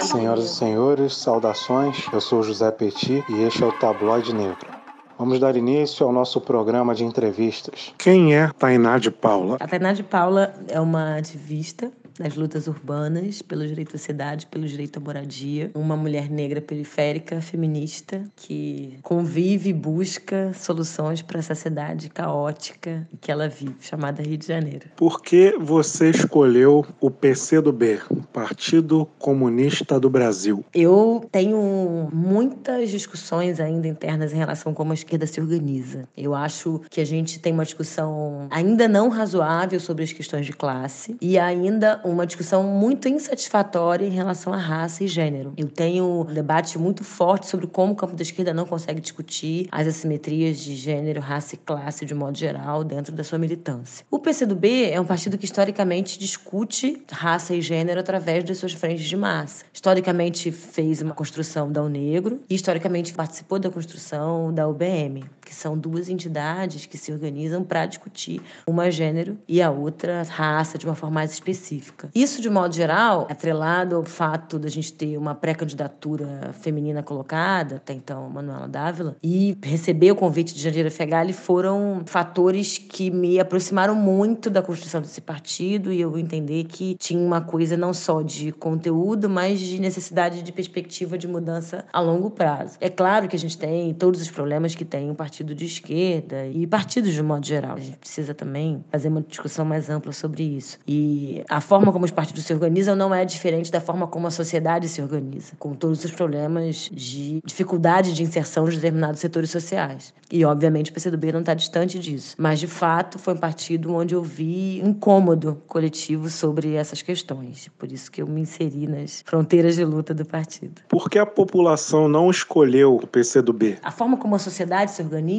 Senhoras e senhores, saudações. Eu sou José Petit e este é o Tabloide Negro. Vamos dar início ao nosso programa de entrevistas. Quem é Tainá de Paula? A Tainá de Paula é uma ativista nas lutas urbanas pelo direito à cidade, pelo direito à moradia. Uma mulher negra periférica, feminista, que convive e busca soluções para essa cidade caótica que ela vive, chamada Rio de Janeiro. Por que você escolheu o PCdoB, Partido Comunista do Brasil? Eu tenho muitas discussões ainda internas em relação a como a esquerda se organiza. Eu acho que a gente tem uma discussão ainda não razoável sobre as questões de classe e ainda uma discussão muito insatisfatória em relação à raça e gênero. Eu tenho um debate muito forte sobre como o campo da esquerda não consegue discutir as assimetrias de gênero, raça e classe de modo geral dentro da sua militância. O PCdoB é um partido que historicamente discute raça e gênero através das suas frentes de massa. Historicamente fez uma construção da Negro e historicamente participou da construção da UBM, que são duas entidades que se organizam para discutir uma gênero e a outra raça de uma forma mais específica. Isso, de modo geral, atrelado ao fato da gente ter uma pré-candidatura feminina colocada, até então Manuela Dávila, e receber o convite de Jandira Fegali foram fatores que me aproximaram muito da construção desse partido e eu entender que tinha uma coisa não só de conteúdo, mas de necessidade de perspectiva de mudança a longo prazo. É claro que a gente tem todos os problemas que tem um partido de esquerda e partidos de modo geral. A gente precisa também fazer uma discussão mais ampla sobre isso. E a forma como os partidos se organizam não é diferente da forma como a sociedade se organiza, com todos os problemas de dificuldade de inserção de determinados setores sociais. E, obviamente, o PCdoB não está distante disso. Mas, de fato, foi um partido onde eu vi um incômodo coletivo sobre essas questões. Por isso que eu me inseri nas fronteiras de luta do partido. Por que a população não escolheu o PCdoB? A forma como a sociedade se organiza,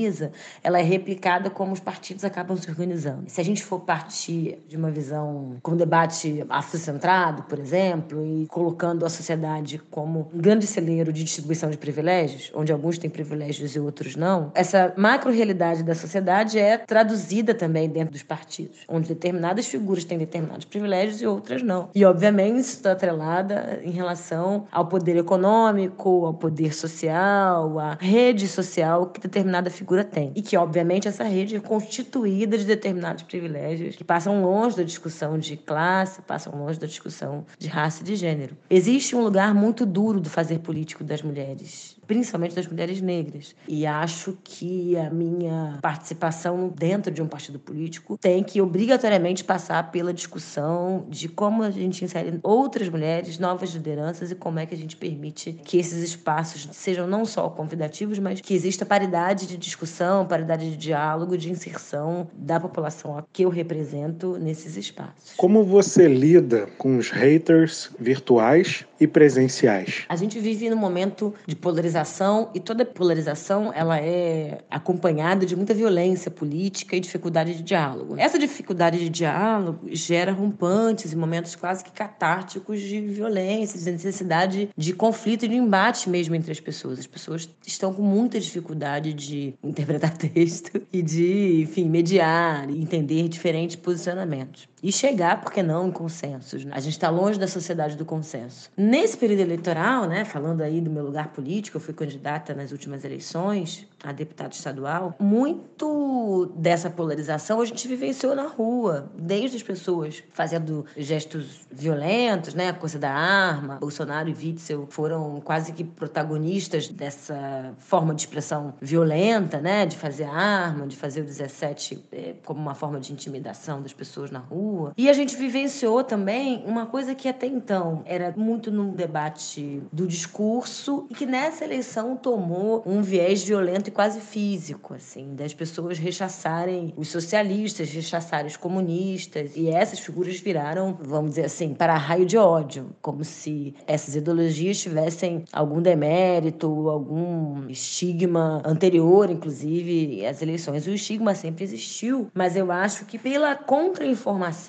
ela é replicada como os partidos acabam se organizando. Se a gente for partir de uma visão com debate afrocentrado, por exemplo, e colocando a sociedade como um grande celeiro de distribuição de privilégios, onde alguns têm privilégios e outros não, essa macro-realidade da sociedade é traduzida também dentro dos partidos, onde determinadas figuras têm determinados privilégios e outras não. E, obviamente, isso está atrelada em relação ao poder econômico, ao poder social, à rede social que determinada figura tem. E que, obviamente, essa rede é constituída de determinados privilégios que passam longe da discussão de classe, passam longe da discussão de raça e de gênero. Existe um lugar muito duro do fazer político das mulheres principalmente das mulheres negras. E acho que a minha participação dentro de um partido político tem que obrigatoriamente passar pela discussão de como a gente insere outras mulheres, novas lideranças e como é que a gente permite que esses espaços sejam não só convidativos, mas que exista paridade de discussão, paridade de diálogo, de inserção da população que eu represento nesses espaços. Como você lida com os haters virtuais e presenciais? A gente vive num momento de polarização e toda polarização ela é acompanhada de muita violência política e dificuldade de diálogo. Essa dificuldade de diálogo gera rompantes e momentos quase que catárticos de violência, de necessidade de conflito e de embate mesmo entre as pessoas. As pessoas estão com muita dificuldade de interpretar texto e de, enfim, mediar e entender diferentes posicionamentos e chegar, por que não, em consensos. Né? A gente está longe da sociedade do consenso. Nesse período eleitoral, né, falando aí do meu lugar político, eu fui candidata nas últimas eleições a deputada estadual, muito dessa polarização a gente vivenciou na rua, desde as pessoas fazendo gestos violentos, né, a coisa da arma. Bolsonaro e Witzel foram quase que protagonistas dessa forma de expressão violenta, né, de fazer arma, de fazer o 17 é, como uma forma de intimidação das pessoas na rua rua. E a gente vivenciou também uma coisa que até então era muito no debate do discurso e que nessa eleição tomou um viés violento e quase físico, assim, das pessoas rechaçarem os socialistas, rechaçarem os comunistas. E essas figuras viraram, vamos dizer assim, para raio de ódio, como se essas ideologias tivessem algum demérito, algum estigma anterior, inclusive, às eleições. O estigma sempre existiu, mas eu acho que pela contra-informação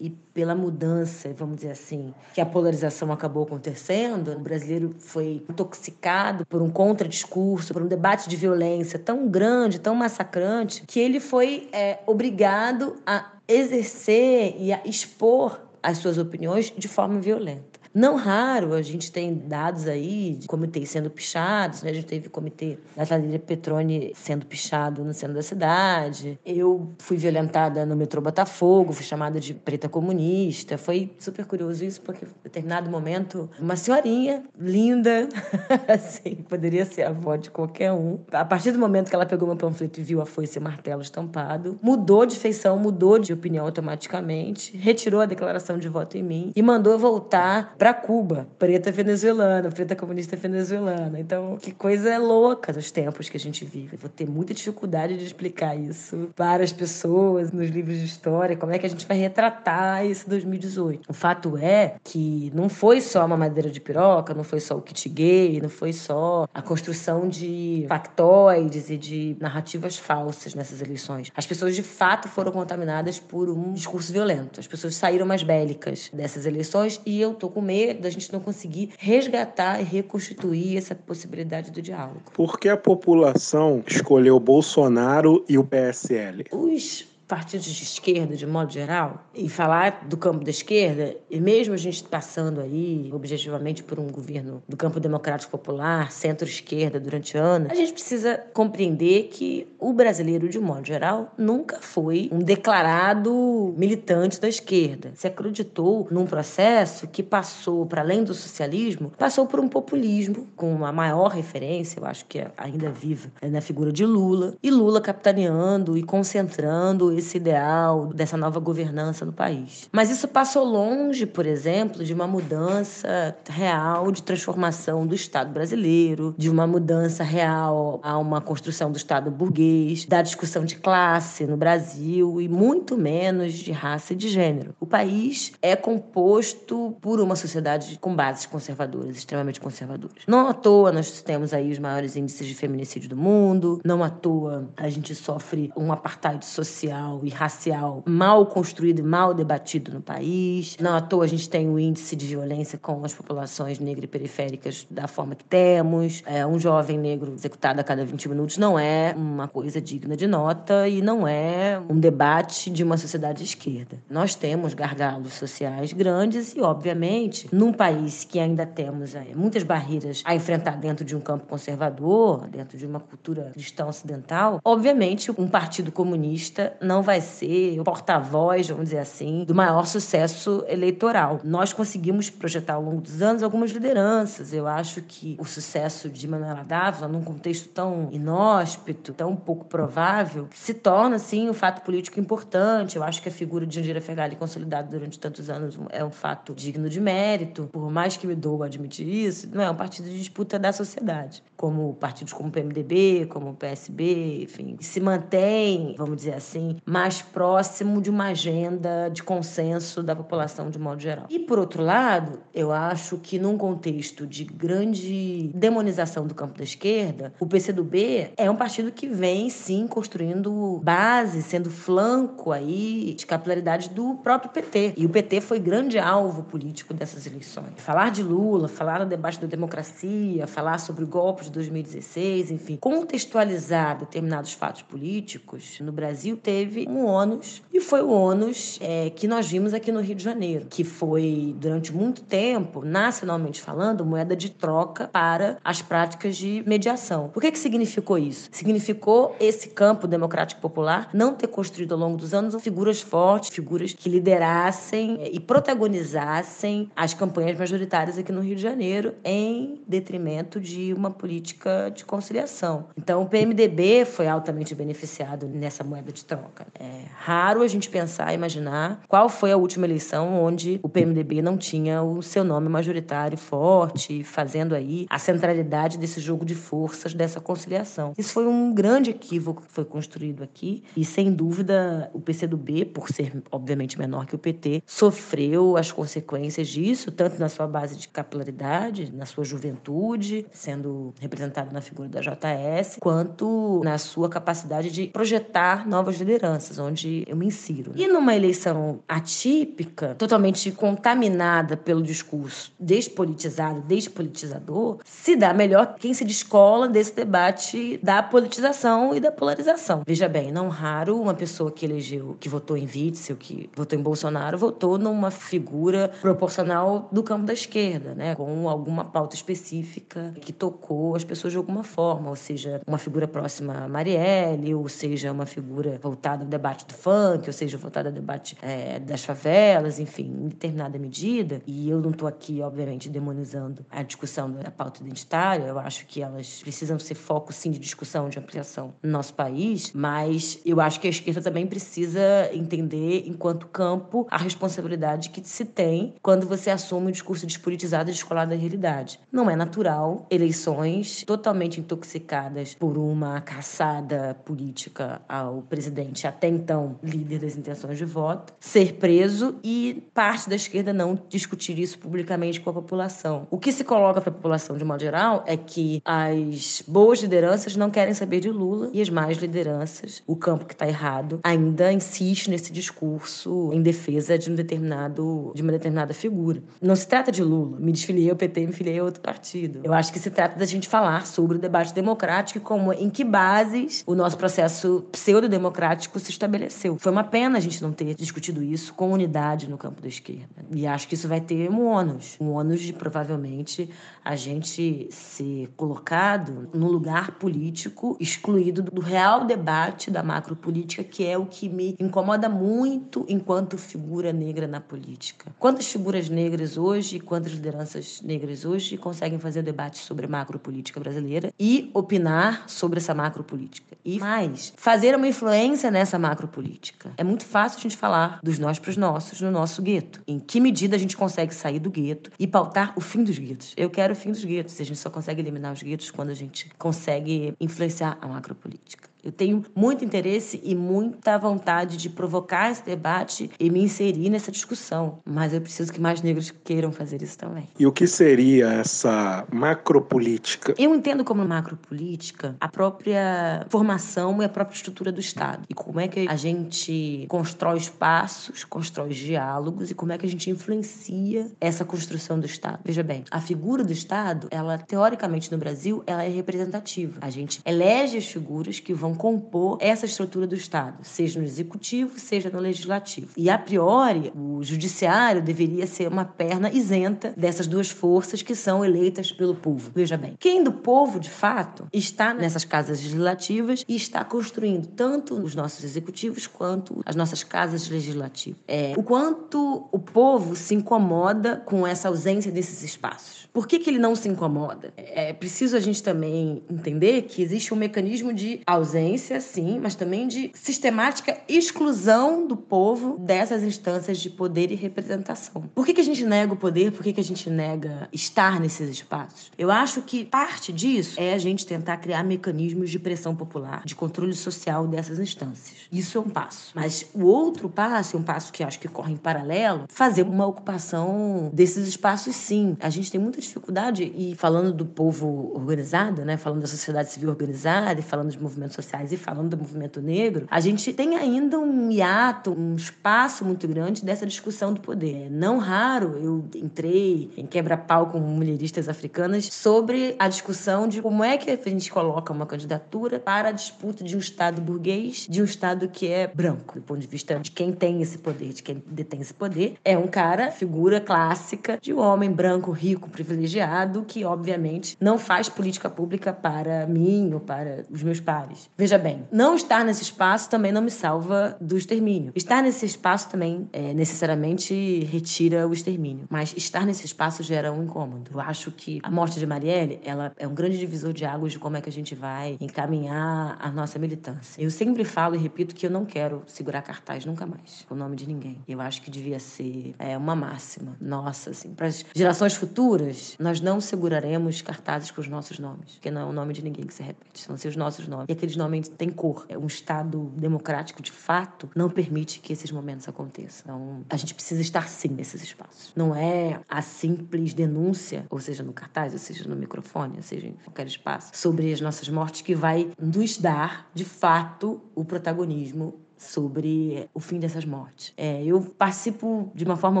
e pela mudança, vamos dizer assim, que a polarização acabou acontecendo, o brasileiro foi intoxicado por um contradiscurso, por um debate de violência tão grande, tão massacrante, que ele foi é, obrigado a exercer e a expor as suas opiniões de forma violenta. Não raro, a gente tem dados aí de comitês sendo pichados, né? A gente teve comitê da Thalia Petrone sendo pichado no centro da cidade. Eu fui violentada no metrô Botafogo, fui chamada de preta comunista. Foi super curioso isso, porque em determinado momento, uma senhorinha linda, assim, poderia ser a avó de qualquer um. A partir do momento que ela pegou meu panfleto e viu a foice e martelo estampado, mudou de feição, mudou de opinião automaticamente, retirou a declaração de voto em mim e mandou voltar para Cuba, preta venezuelana, preta comunista venezuelana. Então, que coisa louca dos tempos que a gente vive. Vou ter muita dificuldade de explicar isso para as pessoas nos livros de história, como é que a gente vai retratar esse 2018. O fato é que não foi só uma madeira de piroca, não foi só o kit gay, não foi só a construção de factoides e de narrativas falsas nessas eleições. As pessoas de fato foram contaminadas por um discurso violento. As pessoas saíram mais bélicas dessas eleições e eu tô com medo da gente não conseguir resgatar e reconstituir essa possibilidade do diálogo. Por que a população escolheu Bolsonaro e o PSL? Os partidos de esquerda, de modo geral, e falar do campo da esquerda, e mesmo a gente passando aí, objetivamente, por um governo do campo democrático popular, centro-esquerda durante anos, a gente precisa compreender que o brasileiro, de modo geral, nunca foi um declarado militante da esquerda. Se acreditou num processo que passou, para além do socialismo, passou por um populismo, com uma maior referência, eu acho que é ainda viva, é na figura de Lula, e Lula capitaneando e concentrando esse ideal dessa nova governança no país. Mas isso passou longe, por exemplo, de uma mudança real de transformação do Estado brasileiro, de uma mudança real a uma construção do Estado burguês, da discussão de classe no Brasil e muito menos de raça e de gênero. O país é composto por uma sociedade com bases conservadoras, extremamente conservadoras. Não à toa nós temos aí os maiores índices de feminicídio do mundo, não à toa a gente sofre um apartheid social e racial mal construído e mal debatido no país. Não à toa a gente tem o índice de violência com as populações negras e periféricas da forma que temos. É, um jovem negro executado a cada 20 minutos não é uma coisa digna de nota e não é um debate de uma sociedade esquerda. Nós temos gargalos sociais grandes e, obviamente, num país que ainda temos é, muitas barreiras a enfrentar dentro de um campo conservador, dentro de uma cultura cristã ocidental, obviamente um partido comunista não vai ser o porta-voz, vamos dizer assim, do maior sucesso eleitoral. Nós conseguimos projetar ao longo dos anos algumas lideranças. Eu acho que o sucesso de Manuela Dávila, num contexto tão inóspito, tão pouco provável, se torna, assim, um fato político importante. Eu acho que a figura de Jandira Fegali consolidada durante tantos anos é um fato digno de mérito. Por mais que me dou admitir isso, não é um partido de disputa da sociedade. Como partidos como o PMDB, como o PSB, enfim, se mantém, vamos dizer assim, mais próximo de uma agenda de consenso da população de modo geral. E por outro lado, eu acho que num contexto de grande demonização do campo da esquerda, o PCdoB é um partido que vem sim construindo base, sendo flanco aí de capilaridade do próprio PT. E o PT foi grande alvo político dessas eleições. Falar de Lula, falar no debate da democracia, falar sobre o golpe de 2016, enfim, contextualizar determinados fatos políticos no Brasil teve um ônus, e foi o ônus é, que nós vimos aqui no Rio de Janeiro, que foi, durante muito tempo, nacionalmente falando, moeda de troca para as práticas de mediação. O que, que significou isso? Significou esse campo democrático popular não ter construído ao longo dos anos figuras fortes, figuras que liderassem é, e protagonizassem as campanhas majoritárias aqui no Rio de Janeiro, em detrimento de uma política de conciliação. Então, o PMDB foi altamente beneficiado nessa moeda de troca. É raro a gente pensar, imaginar qual foi a última eleição onde o PMDB não tinha o seu nome majoritário forte, fazendo aí a centralidade desse jogo de forças, dessa conciliação. Isso foi um grande equívoco que foi construído aqui e, sem dúvida, o PCdoB, por ser obviamente menor que o PT, sofreu as consequências disso, tanto na sua base de capilaridade, na sua juventude, sendo representado na figura da JS, quanto na sua capacidade de projetar novas lideranças, onde eu me insiro. E numa eleição atípica, totalmente contaminada pelo discurso despolitizado, despolitizador, se dá melhor quem se descola desse debate da politização e da polarização. Veja bem, não raro uma pessoa que elegeu, que votou em Witzel, que votou em Bolsonaro, votou numa figura proporcional do campo da esquerda, né, com alguma pauta específica que tocou as pessoas de alguma forma, ou seja, uma figura próxima a Marielle, ou seja, uma figura voltada ao debate do funk, ou seja, voltada ao debate é, das favelas, enfim, em determinada medida. E eu não estou aqui, obviamente, demonizando a discussão da pauta identitária, eu acho que elas precisam ser foco, sim, de discussão, de ampliação no nosso país, mas eu acho que a esquerda também precisa entender, enquanto campo, a responsabilidade que se tem quando você assume um discurso despolitizado e descolado da realidade. Não é natural eleições totalmente intoxicadas por uma caçada política ao presidente, até então líder das intenções de voto, ser preso e parte da esquerda não discutir isso publicamente com a população. O que se coloca para a população de modo geral é que as boas lideranças não querem saber de Lula e as más lideranças, o campo que está errado, ainda insiste nesse discurso em defesa de um determinado de uma determinada figura. Não se trata de Lula, me desfiliei ao PT, me filiei a outro partido. Eu acho que se trata da gente falar sobre o debate democrático e como em que bases o nosso processo pseudo-democrático se estabeleceu. Foi uma pena a gente não ter discutido isso com unidade no campo da esquerda. E acho que isso vai ter um ônus, um ônus de provavelmente a gente ser colocado no lugar político excluído do real debate da macropolítica, que é o que me incomoda muito enquanto figura negra na política. Quantas figuras negras hoje, quantas lideranças negras hoje conseguem fazer debate sobre macropolítica brasileira e opinar sobre essa macropolítica? E mais, fazer uma influência nessa macropolítica. É muito fácil a gente falar dos nós para os nossos no nosso gueto. Em que medida a gente consegue sair do gueto e pautar o fim dos guetos? Eu quero o fim dos guetos. A gente só consegue eliminar os guetos quando a gente consegue influenciar a macropolítica. Eu tenho muito interesse e muita vontade de provocar esse debate e me inserir nessa discussão, mas eu preciso que mais negros queiram fazer isso também. E o que seria essa macropolítica? Eu entendo como macropolítica a própria formação e a própria estrutura do Estado. E como é que a gente constrói espaços, constrói diálogos e como é que a gente influencia essa construção do Estado. Veja bem, a figura do Estado, ela teoricamente no Brasil, ela é representativa. A gente elege as figuras que vão compor essa estrutura do Estado, seja no executivo, seja no legislativo. E a priori, o judiciário deveria ser uma perna isenta dessas duas forças que são eleitas pelo povo. Veja bem, quem do povo, de fato, está nessas casas legislativas e está construindo tanto os nossos executivos quanto as nossas casas legislativas. É, o quanto o povo se incomoda com essa ausência desses espaços. Por que, que ele não se incomoda? É preciso a gente também entender que existe um mecanismo de ausência, sim, mas também de sistemática exclusão do povo dessas instâncias de poder e representação. Por que, que a gente nega o poder? Por que, que a gente nega estar nesses espaços? Eu acho que parte disso é a gente tentar criar mecanismos de pressão popular, de controle social dessas instâncias. Isso é um passo. Mas o outro passo, é um passo que acho que corre em paralelo, fazer uma ocupação desses espaços, sim. A gente tem muita dificuldade, e falando do povo organizado, né, falando da sociedade civil organizada, e falando de movimentos sociais, e falando do movimento negro, a gente tem ainda um hiato, um espaço muito grande dessa discussão do poder. É não raro eu entrei em quebra-pau com mulheristas africanas sobre a discussão de como é que a gente coloca uma candidatura para a disputa de um Estado burguês, de um Estado que é branco, do ponto de vista de quem tem esse poder, de quem detém esse poder. É um cara, figura clássica de um homem branco, rico, privilegiado privilegiado que, obviamente, não faz política pública para mim ou para os meus pares. Veja bem, não estar nesse espaço também não me salva do extermínio. Estar nesse espaço também é, necessariamente retira o extermínio, mas estar nesse espaço gera um incômodo. Eu acho que a morte de Marielle ela é um grande divisor de águas de como é que a gente vai encaminhar a nossa militância. Eu sempre falo e repito que eu não quero segurar cartaz nunca mais, o nome de ninguém. Eu acho que devia ser é, uma máxima nossa, assim, para as gerações futuras nós não seguraremos cartazes com os nossos nomes, porque não é o nome de ninguém que se repete, são seus nossos nomes. E aqueles nomes têm cor. É um Estado democrático de fato não permite que esses momentos aconteçam. Então, a gente precisa estar sim nesses espaços. Não é a simples denúncia, ou seja, no cartaz, ou seja, no microfone, ou seja, em qualquer espaço, sobre as nossas mortes que vai nos dar, de fato, o protagonismo sobre o fim dessas mortes. É, eu participo de uma forma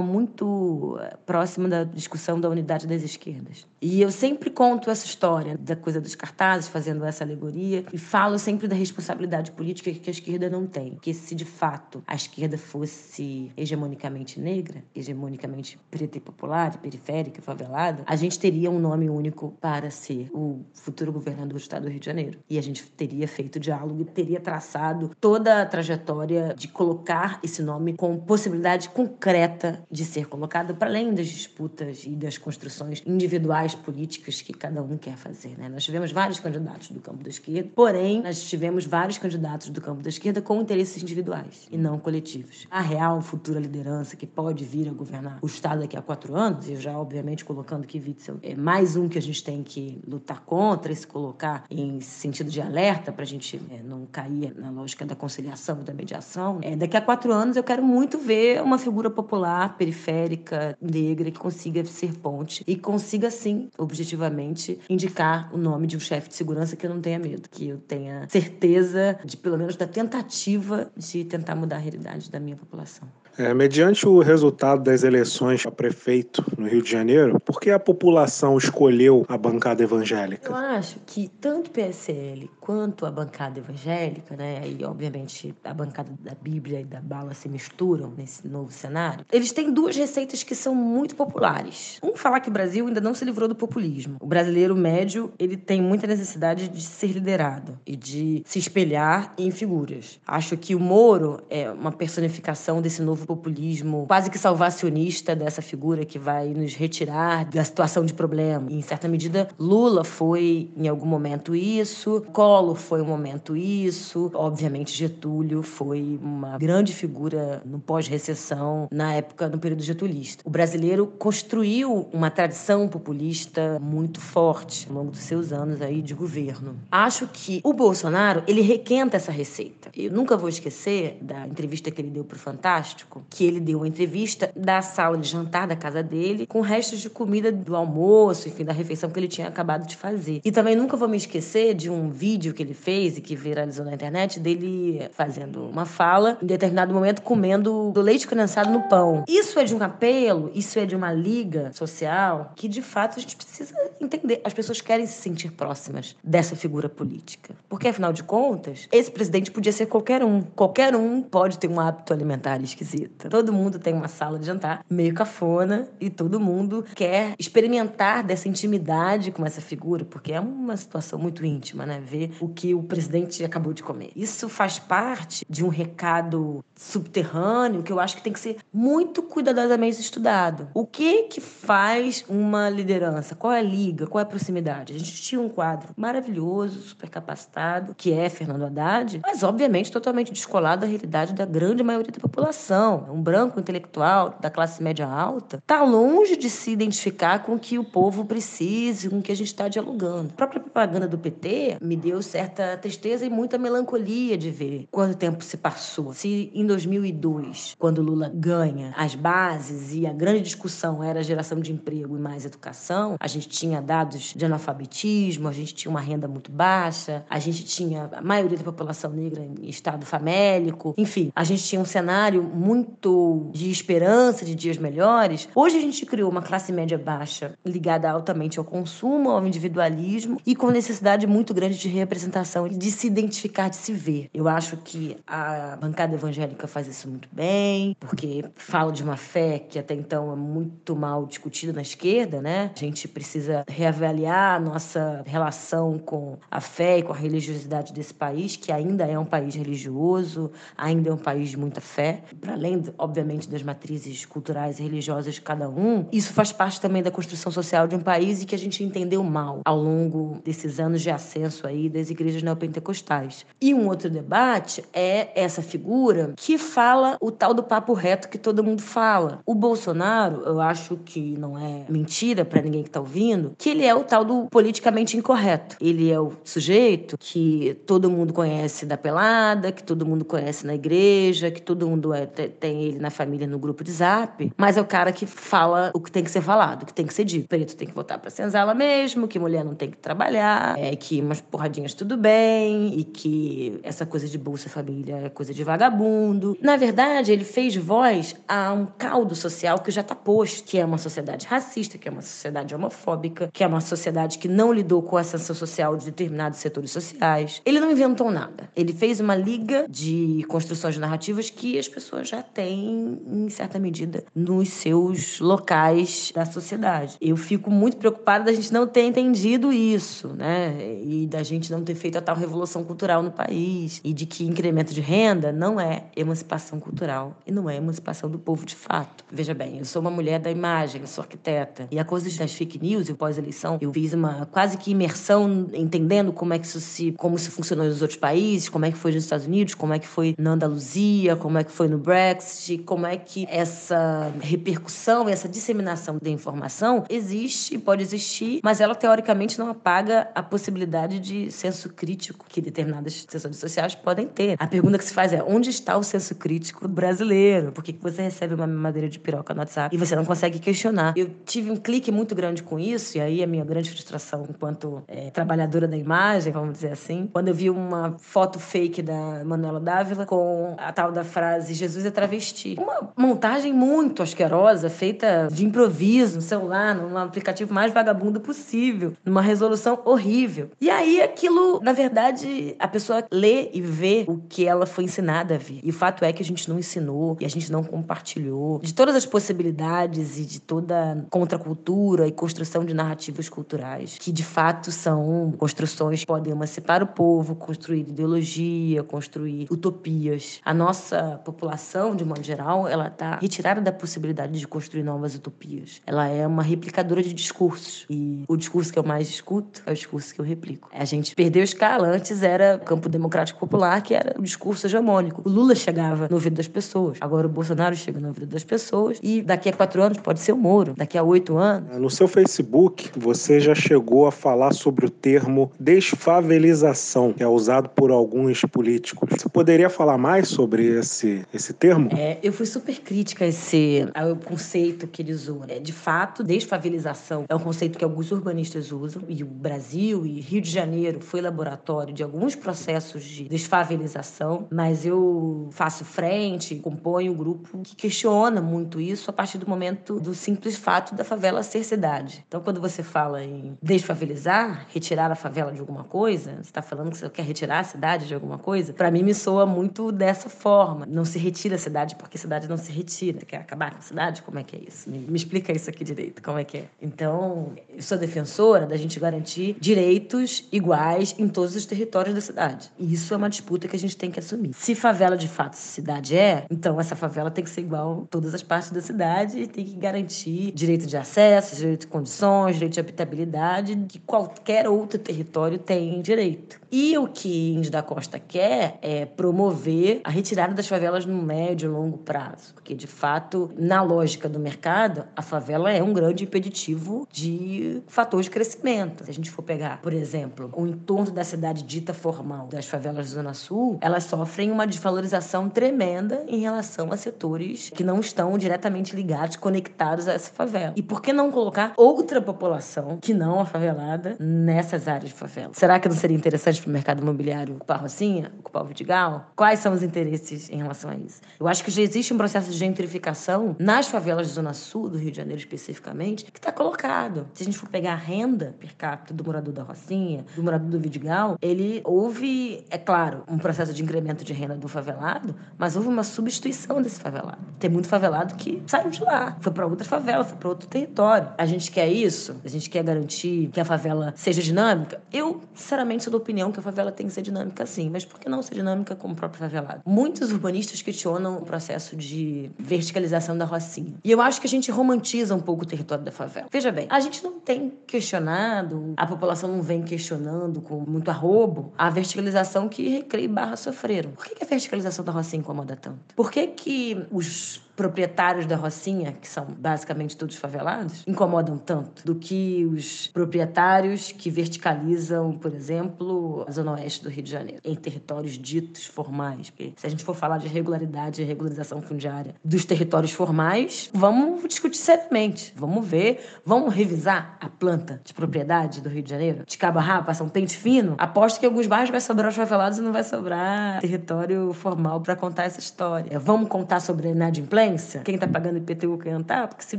muito eh, próxima da discussão da unidade das esquerdas. E eu sempre conto essa história da coisa dos cartazes, fazendo essa alegoria, e falo sempre da responsabilidade política que a esquerda não tem. Que se de fato a esquerda fosse hegemonicamente negra, hegemonicamente preta e popular, periférica, favelada, a gente teria um nome único para ser o futuro governador do estado do Rio de Janeiro. E a gente teria feito diálogo e teria traçado toda a trajetória de colocar esse nome com possibilidade concreta de ser colocado para além das disputas e das construções individuais políticas que cada um quer fazer. Né? Nós tivemos vários candidatos do campo da esquerda, porém, nós tivemos vários candidatos do campo da esquerda com interesses individuais e não coletivos. A real futura liderança que pode vir a governar o Estado daqui a quatro anos, e já obviamente colocando que Witzel é mais um que a gente tem que lutar contra e se colocar em sentido de alerta para a gente é, não cair na lógica da conciliação da mediação. É, daqui a quatro anos eu quero muito ver uma figura popular, periférica, negra, que consiga ser ponte e consiga, sim, objetivamente, indicar o nome de um chefe de segurança que eu não tenha medo, que eu tenha certeza de, pelo menos, da tentativa de tentar mudar a realidade da minha população. É, mediante o resultado das eleições a prefeito no Rio de Janeiro, por que a população escolheu a bancada evangélica? Eu acho que tanto o PSL quanto a bancada evangélica, né, e obviamente a bancada da Bíblia e da bala se misturam nesse novo cenário, eles têm duas receitas que são muito populares. Um, falar que o Brasil ainda não se livrou do populismo. O brasileiro médio, ele tem muita necessidade de ser liderado e de se espelhar em figuras. Acho que o Moro é uma personificação desse novo populismo quase que salvacionista dessa figura que vai nos retirar da situação de problema. E, em certa medida, Lula foi em algum momento isso, Collor foi um momento isso, obviamente Getúlio foi uma grande figura no pós-recessão, na época, no período getulista. O brasileiro construiu uma tradição populista muito forte ao longo dos seus anos aí de governo. Acho que o Bolsonaro, ele requenta essa receita. Eu nunca vou esquecer da entrevista que ele deu para o Fantástico, que ele deu uma entrevista da sala de jantar da casa dele, com restos de comida do almoço, enfim, da refeição que ele tinha acabado de fazer. E também nunca vou me esquecer de um vídeo que ele fez e que viralizou na internet dele fazendo uma fala, em determinado momento comendo leite condensado no pão. Isso é de um apelo, isso é de uma liga social que de fato a gente precisa entender. As pessoas querem se sentir próximas dessa figura política. Porque afinal de contas, esse presidente podia ser qualquer um. Qualquer um pode ter um hábito alimentar esquisito Todo mundo tem uma sala de jantar meio cafona e todo mundo quer experimentar dessa intimidade com essa figura, porque é uma situação muito íntima, né? Ver o que o presidente acabou de comer. Isso faz parte de um recado subterrâneo que eu acho que tem que ser muito cuidadosamente estudado. O que que faz uma liderança? Qual é a liga? Qual é a proximidade? A gente tinha um quadro maravilhoso, super capacitado, que é Fernando Haddad, mas obviamente totalmente descolado da realidade da grande maioria da população um branco intelectual da classe média alta, está longe de se identificar com o que o povo precisa, com o que a gente está dialogando. A própria propaganda do PT me deu certa tristeza e muita melancolia de ver quanto tempo se passou. Se em 2002, quando Lula ganha as bases e a grande discussão era geração de emprego e mais educação, a gente tinha dados de analfabetismo, a gente tinha uma renda muito baixa, a gente tinha a maioria da população negra em estado famélico, enfim, a gente tinha um cenário muito muito de esperança de dias melhores, hoje a gente criou uma classe média baixa ligada altamente ao consumo, ao individualismo e com necessidade muito grande de representação, de se identificar, de se ver. Eu acho que a bancada evangélica faz isso muito bem, porque fala de uma fé que até então é muito mal discutida na esquerda, né? A gente precisa reavaliar a nossa relação com a fé e com a religiosidade desse país, que ainda é um país religioso, ainda é um país de muita fé. Para além além, obviamente, das matrizes culturais e religiosas de cada um, isso faz parte também da construção social de um país e que a gente entendeu mal ao longo desses anos de ascenso aí das igrejas neopentecostais. E um outro debate é essa figura que fala o tal do papo reto que todo mundo fala. O Bolsonaro, eu acho que não é mentira para ninguém que está ouvindo, que ele é o tal do politicamente incorreto. Ele é o sujeito que todo mundo conhece da pelada, que todo mundo conhece na igreja, que todo mundo é, tem ele na família no grupo de zap, mas é o cara que fala o que tem que ser falado, o que tem que ser dito. Preto tem que voltar pra senzala mesmo, que mulher não tem que trabalhar, é, que umas porradinhas tudo bem, e que essa coisa de Bolsa Família é coisa de vagabundo. Na verdade, ele fez voz a um caldo social que já tá posto, que é uma sociedade racista, que é uma sociedade homofóbica, que é uma sociedade que não lidou com a ascensão social de determinados setores sociais. Ele não inventou nada. Ele fez uma liga de construções narrativas que as pessoas já têm, em certa medida, nos seus locais da sociedade. Eu fico muito preocupada da gente não ter entendido isso, né? E da gente não ter feito a tal revolução cultural no país. E de que incremento de renda não é emancipação cultural e não é emancipação do povo de fato. Veja bem, eu sou uma mulher da imagem, sou arquiteta. E a coisa das fake news e pós-eleição, eu fiz uma quase que imersão entendendo como é que isso se, como isso funcionou nos outros países, como é que foi nos Estados Unidos, como é que foi na Andaluzia, como é que foi no Brexit, como é que essa repercussão, essa disseminação da informação existe, pode existir, mas ela teoricamente não apaga a possibilidade de senso crítico que determinadas sessões sociais podem ter. A pergunta que se faz é: onde está o senso crítico brasileiro? Por que você recebe uma madeira de piroca no WhatsApp e você não consegue questionar? Eu tive um clique muito grande com isso, e aí a minha grande frustração enquanto é, trabalhadora da imagem, vamos dizer assim, quando eu vi uma foto fake da Manuela Dávila com a tal da frase Jesus é travesti. Uma montagem muito asquerosa, feita de improviso no celular, num aplicativo mais vagabundo possível, numa resolução horrível. E aí aquilo, na verdade, a pessoa lê e vê o que ela foi ensinada a ver. E o fato é que a gente não ensinou e a gente não compartilhou de todas as possibilidades e de toda contracultura e construção de narrativas culturais, que de fato são construções que podem emancipar o povo, construir ideologia, construir utopias. A nossa população, de modo geral, ela está retirada da possibilidade de construir novas utopias. Ela é uma replicadora de discursos. E o discurso que eu mais escuto é o discurso que eu replico. A gente perdeu escala. Antes era o campo democrático popular, que era o discurso hegemônico. O Lula chegava no ouvido das pessoas. Agora o Bolsonaro chega no ouvido das pessoas. E daqui a quatro anos pode ser o Moro. Daqui a oito anos. No seu Facebook, você já chegou a falar sobre o termo desfavelização, que é usado por alguns políticos. Você poderia falar mais sobre esse, esse termo? É, eu fui super crítica a esse ao conceito que eles usam. É, de fato, desfavelização é um conceito que alguns urbanistas usam, e o Brasil e Rio de Janeiro foi laboratório de alguns processos de desfavelização, mas eu faço frente, componho um grupo que questiona muito isso a partir do momento do simples fato da favela ser cidade. Então, quando você fala em desfavelizar, retirar a favela de alguma coisa, você está falando que você quer retirar a cidade de alguma coisa, para mim me soa muito dessa forma. Não se retira a cidade porque a cidade não se retira. Quer acabar com a cidade? Como é que é isso? Me, me explica isso aqui direito, como é que é. Então, eu sou defensora da gente garantir direitos iguais em todos os territórios da cidade. E isso é uma disputa que a gente tem que assumir. Se favela de fato cidade é, então essa favela tem que ser igual em todas as partes da cidade e tem que garantir direito de acesso, direito de condições, direito de habitabilidade que qualquer outro território tem direito. E o que Índio da Costa quer é promover a retirada das favelas no médio e longo prazo. Porque, de fato, na lógica do mercado, a favela é um grande impeditivo de fator de crescimento. Se a gente for pegar, por exemplo, o entorno da cidade dita formal das favelas da Zona Sul, elas sofrem uma desvalorização tremenda em relação a setores que não estão diretamente ligados, conectados a essa favela. E por que não colocar outra população que não a favelada nessas áreas de favela? Será que não seria interessante para o mercado imobiliário ocupar a Rocinha, ocupar o Vidigal? Quais são os interesses em relação a isso? Eu acho que já existe um processo de gentrificação nas favelas da Zona Sul, do Rio de Janeiro especificamente, que está colocado. Se a gente for pegar a renda per capita do morador da Rocinha, do morador do Vidigal, ele houve, é claro, um processo de incremento de renda do favelado, mas houve uma substituição desse favelado. Tem muito favelado que saiu de lá, foi para outra favela, foi para outro território. A gente quer isso? A gente quer garantir que a favela seja dinâmica? Eu, sinceramente, sou da opinião que a favela tem que ser dinâmica sim, mas por que não ser dinâmica como o próprio favelado? Muitos urbanistas questionam ao processo de verticalização da Rocinha. E eu acho que a gente romantiza um pouco o território da favela. Veja bem, a gente não tem questionado, a população não vem questionando com muito arrobo a verticalização que Recreio e Barra sofreram. Por que a verticalização da Rocinha incomoda tanto? Por que, que os proprietários da Rocinha, que são basicamente todos favelados, incomodam tanto do que os proprietários que verticalizam, por exemplo, a zona oeste do Rio de Janeiro, em territórios ditos formais. Porque se a gente for falar de regularidade e regularização fundiária dos territórios formais, vamos discutir seriamente. Vamos ver, vamos revisar a planta de propriedade do Rio de Janeiro, de cabo a rabo, passar um pente fino. Aposto que em alguns bairros vai sobrar os favelados e não vai sobrar território formal para contar essa história. Vamos contar sobre a inadimplência quem está pagando IPTU, quem não está, porque se o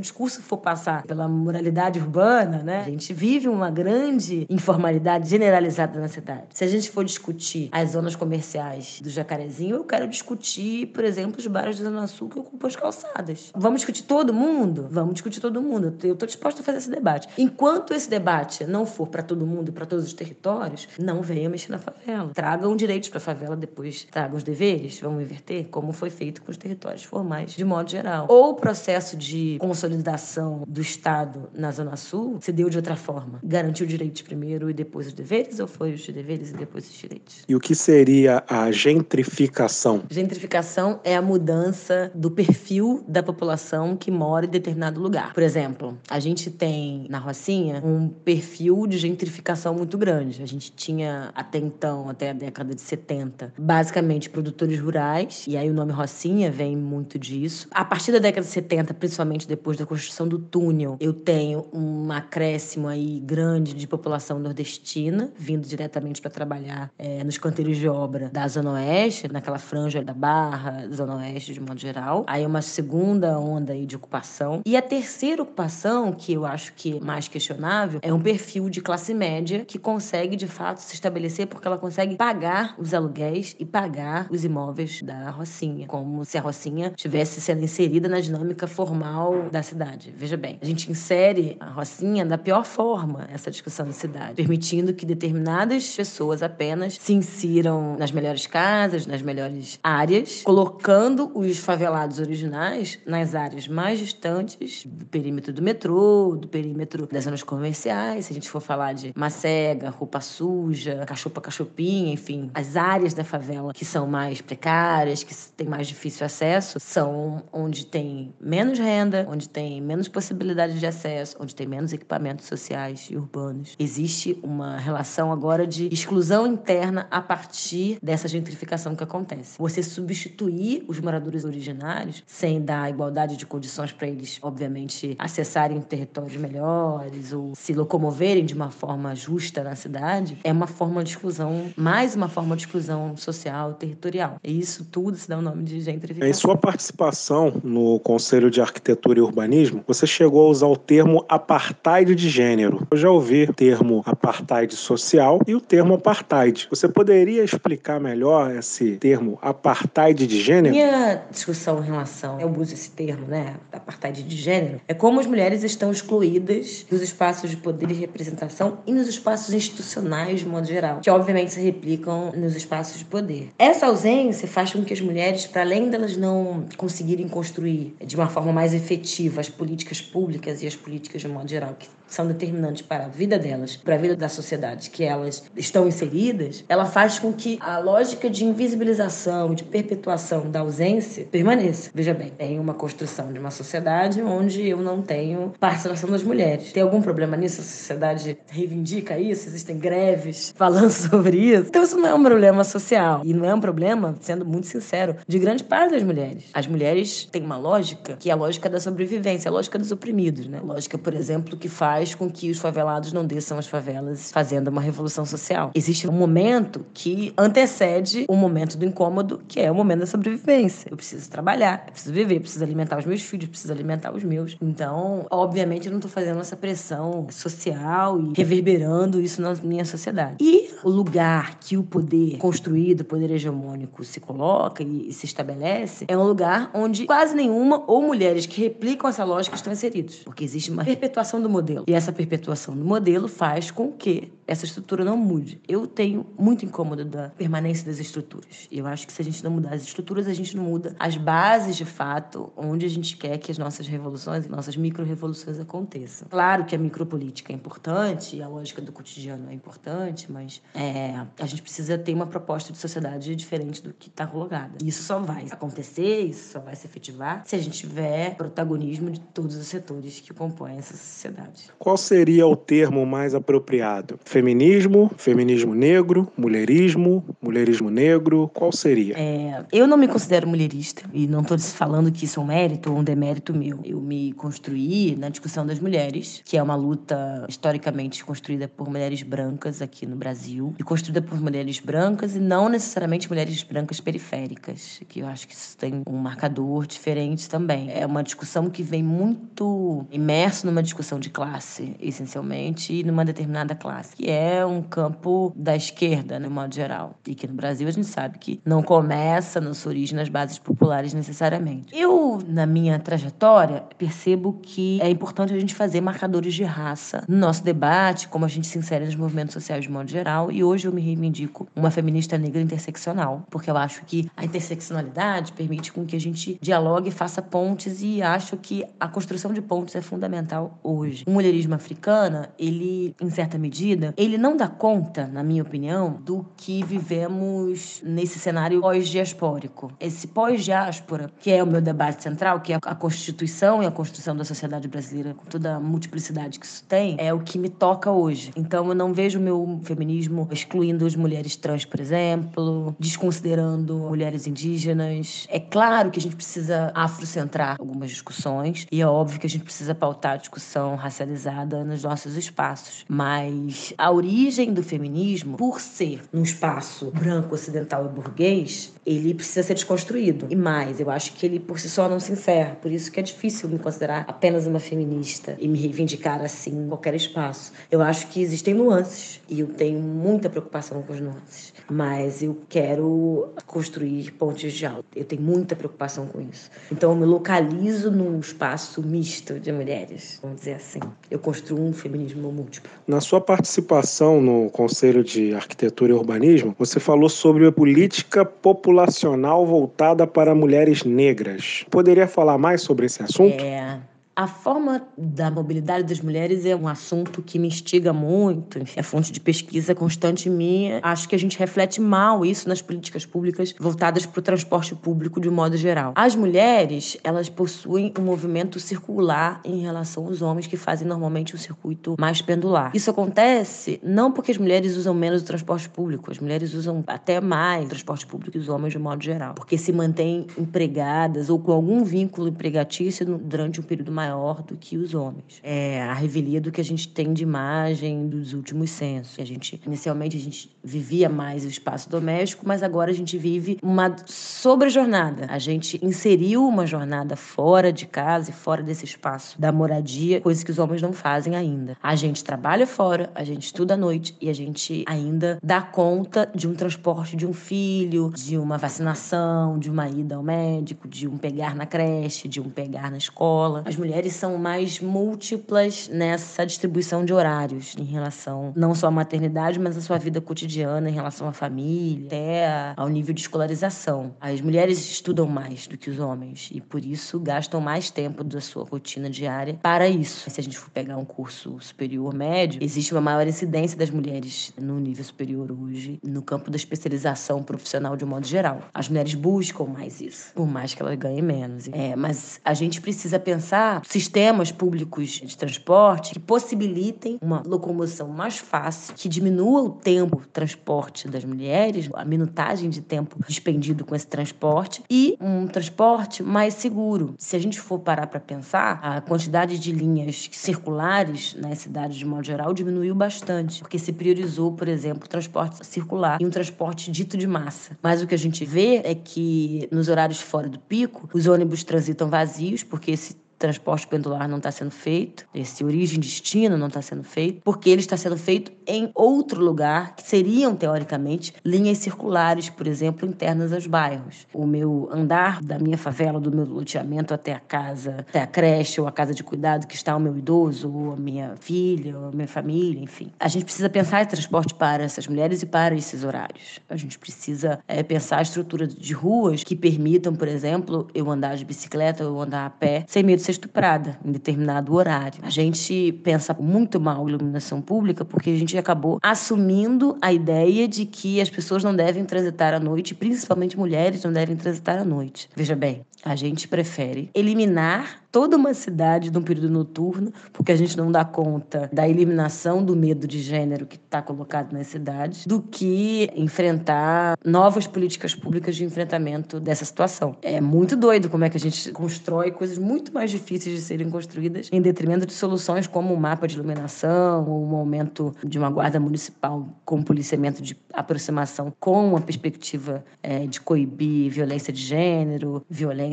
discurso for passar pela moralidade urbana, né, a gente vive uma grande informalidade generalizada na cidade. Se a gente for discutir as zonas comerciais do Jacarezinho, eu quero discutir, por exemplo, os bairros da Zona Sul que ocupam as calçadas. Vamos discutir todo mundo? Vamos discutir todo mundo. Eu estou disposta a fazer esse debate. Enquanto esse debate não for para todo mundo e para todos os territórios, não venham mexer na favela. Tragam direitos para a favela, depois tragam os deveres. Vamos inverter, como foi feito com os territórios formais, de modo geral. Ou o processo de consolidação do Estado na Zona Sul se deu de outra forma? Garantiu direitos primeiro e depois os deveres, ou foi os deveres e depois os direitos? E o que seria a gentrificação? Gentrificação é a mudança do perfil da população que mora em determinado lugar. Por exemplo, a gente tem na Rocinha um perfil de gentrificação muito grande. A gente tinha até então, até a década de 70, basicamente produtores rurais, e aí o nome Rocinha vem muito disso A partir da década de 70, principalmente depois da construção do túnel, eu tenho um acréscimo aí grande de população nordestina vindo diretamente para trabalhar é, nos canteiros de obra da Zona Oeste, naquela franja da Barra, Zona Oeste de modo geral. Aí uma segunda onda aí de ocupação. E a terceira ocupação, que eu acho que é mais questionável, é um perfil de classe média que consegue de fato se estabelecer porque ela consegue pagar os aluguéis e pagar os imóveis da Rocinha, como se a Rocinha tivesse sendo inserida na dinâmica formal da cidade. Veja bem, a gente insere a Rocinha da pior forma essa discussão da cidade, permitindo que determinadas pessoas apenas se insiram nas melhores casas, nas melhores áreas, colocando os favelados originais nas áreas mais distantes do perímetro do metrô, do perímetro das zonas comerciais, se a gente for falar de Macega, Roupa Suja, Cachopa Cachopinha, enfim, as áreas da favela que são mais precárias, que têm mais difícil acesso, são onde tem menos renda, onde tem menos possibilidade de acesso, onde tem menos equipamentos sociais e urbanos. Existe uma relação agora de exclusão interna a partir dessa gentrificação que acontece. Você substituir os moradores originários sem dar igualdade de condições para eles, obviamente, acessarem territórios melhores ou se locomoverem de uma forma justa na cidade, é uma forma de exclusão, mais uma forma de exclusão social, territorial. E isso tudo se dá o nome de gentrificação. Em sua participação no Conselho de Arquitetura e Urbanismo, você chegou a usar o termo apartheid de gênero. Eu já ouvi o termo apartheid social e o termo apartheid. Você poderia explicar melhor esse termo apartheid de gênero? Minha discussão em relação, eu uso esse termo, né, apartheid de gênero, é como as mulheres estão excluídas dos espaços de poder e representação e nos espaços institucionais de modo geral, que obviamente se replicam nos espaços de poder. Essa ausência faz com que as mulheres, para além delas não conseguirem construir de uma forma mais efetiva as políticas públicas e as políticas de modo geral que são determinantes para a vida delas, para a vida da sociedade que elas estão inseridas, ela faz com que a lógica de invisibilização, de perpetuação da ausência permaneça. Veja bem, tem uma construção de uma sociedade onde eu não tenho participação das mulheres. Tem algum problema nisso? A sociedade reivindica isso? Existem greves falando sobre isso? Então isso não é um problema social e não é um problema, sendo muito sincero, de grande parte das mulheres. As mulheres têm uma lógica que é a lógica da sobrevivência, a lógica dos oprimidos, né? Lógica, por exemplo, que faz com que os favelados não desçam as favelas fazendo uma revolução social. Existe um momento que antecede o momento do incômodo, que é o momento da sobrevivência. Eu preciso trabalhar, eu preciso viver, eu preciso alimentar os meus filhos, preciso alimentar os meus. Então, obviamente, eu não estou fazendo essa pressão social e reverberando isso na minha sociedade. E o lugar que o poder construído, o poder hegemônico, se coloca e se estabelece é um lugar onde quase nenhuma ou mulheres que replicam essa lógica estão inseridos, porque existe uma perpetuação do modelo. E essa perpetuação do modelo faz com que essa estrutura não mude. Eu tenho muito incômodo da permanência das estruturas. Eu acho que se a gente não mudar as estruturas, a gente não muda as bases de fato onde a gente quer que as nossas revoluções, nossas micro-revoluções aconteçam. Claro que a micropolítica é importante, e a lógica do cotidiano é importante, mas é, a gente precisa ter uma proposta de sociedade diferente do que está colocada. E isso só vai acontecer, isso só vai se efetivar se a gente tiver protagonismo de todos os setores que compõem essa sociedade. Qual seria o termo mais apropriado? Feminismo, feminismo negro, mulherismo, mulherismo negro, qual seria? É, eu não me considero mulherista e não estou falando que isso é um mérito ou um demérito meu. Eu me construí na discussão das mulheres, que é uma luta historicamente construída por mulheres brancas aqui no Brasil e construída por mulheres brancas e não necessariamente mulheres brancas periféricas, que eu acho que isso tem um marcador diferente também. É uma discussão que vem muito imerso numa discussão de classe, essencialmente, e numa determinada classe é um campo da esquerda, no modo geral. E que no Brasil a gente sabe que não começa na sua origem nas bases populares necessariamente. Eu, na minha trajetória, percebo que é importante a gente fazer marcadores de raça no nosso debate, como a gente se insere nos movimentos sociais de modo geral. E hoje eu me reivindico uma feminista negra interseccional, porque eu acho que a interseccionalidade permite com que a gente dialogue e faça pontes e acho que a construção de pontes é fundamental hoje. O mulherismo africana, ele, em certa medida, ele não dá conta, na minha opinião, do que vivemos nesse cenário pós-diaspórico. Esse pós-diáspora, que é o meu debate central, que é a Constituição e a construção da sociedade brasileira, com toda a multiplicidade que isso tem, é o que me toca hoje. Então eu não vejo o meu feminismo excluindo as mulheres trans, por exemplo, desconsiderando mulheres indígenas. É claro que a gente precisa afrocentrar algumas discussões e é óbvio que a gente precisa pautar a discussão racializada nos nossos espaços, mas a origem do feminismo, por ser num espaço branco, ocidental e burguês, ele precisa ser desconstruído. E mais, eu acho que ele por si só não se encerra. Por isso que é difícil me considerar apenas uma feminista e me reivindicar assim em qualquer espaço. Eu acho que existem nuances e eu tenho muita preocupação com as nuances mas eu quero construir pontes de diálogo. Eu tenho muita preocupação com isso. Então eu me localizo num espaço misto de mulheres, vamos dizer assim. Eu construo um feminismo múltiplo. Na sua participação no Conselho de Arquitetura e Urbanismo, você falou sobre a política populacional voltada para mulheres negras. Poderia falar mais sobre esse assunto? É, a forma da mobilidade das mulheres é um assunto que me instiga muito, é fonte de pesquisa constante minha. Acho que a gente reflete mal isso nas políticas públicas voltadas para o transporte público de um modo geral. As mulheres, elas possuem um movimento circular em relação aos homens que fazem normalmente um circuito mais pendular. Isso acontece não porque as mulheres usam menos o transporte público, as mulheres usam até mais o transporte público que os homens de um modo geral, porque se mantêm empregadas ou com algum vínculo empregatício durante um período mais maior do que os homens. É a revelia do que a gente tem de imagem dos últimos censos. A gente, inicialmente, a gente vivia mais o espaço doméstico, mas agora a gente vive uma sobre-jornada. A gente inseriu uma jornada fora de casa e fora desse espaço da moradia, coisa que os homens não fazem ainda. A gente trabalha fora, a gente estuda à noite e a gente ainda dá conta de um transporte de um filho, de uma vacinação, de uma ida ao médico, de um pegar na creche, de um pegar na escola. As mulheres mulheres são mais múltiplas nessa distribuição de horários em relação não só à maternidade, mas à sua vida cotidiana, em relação à família, até ao nível de escolarização. As mulheres estudam mais do que os homens e por isso gastam mais tempo da sua rotina diária para isso. Se a gente for pegar um curso superior médio, existe uma maior incidência das mulheres no nível superior hoje, no campo da especialização profissional de um modo geral. As mulheres buscam mais isso, por mais que elas ganhem menos. É, mas a gente precisa pensar sistemas públicos de transporte que possibilitem uma locomoção mais fácil, que diminua o tempo de transporte das mulheres, a minutagem de tempo despendido com esse transporte e um transporte mais seguro. Se a gente for parar para pensar, a quantidade de linhas circulares nas cidades de modo geral diminuiu bastante, porque se priorizou, por exemplo, o transporte circular e um transporte dito de massa. Mas o que a gente vê é que nos horários fora do pico, os ônibus transitam vazios, porque esse transporte pendular não está sendo feito, esse origem-destino não está sendo feito, porque ele está sendo feito em outro lugar, que seriam, teoricamente, linhas circulares, por exemplo, internas aos bairros. O meu andar da minha favela, do meu loteamento até a casa, até a creche ou a casa de cuidado que está o meu idoso, ou a minha filha, ou a minha família, enfim. A gente precisa pensar em transporte para essas mulheres e para esses horários. A gente precisa é, pensar a estrutura de ruas que permitam, por exemplo, eu andar de bicicleta ou andar a pé sem medo de ser estuprada em determinado horário. A gente pensa muito mal iluminação pública porque a gente acabou assumindo a ideia de que as pessoas não devem transitar à noite, principalmente mulheres não devem transitar à noite. Veja bem, a gente prefere eliminar toda uma cidade num período noturno, porque a gente não dá conta da eliminação do medo de gênero que está colocado nas cidades, do que enfrentar novas políticas públicas de enfrentamento dessa situação. É muito doido como é que a gente constrói coisas muito mais difíceis de serem construídas em detrimento de soluções como um mapa de iluminação ou um aumento de uma guarda municipal com policiamento de aproximação com a perspectiva é, de coibir violência de gênero,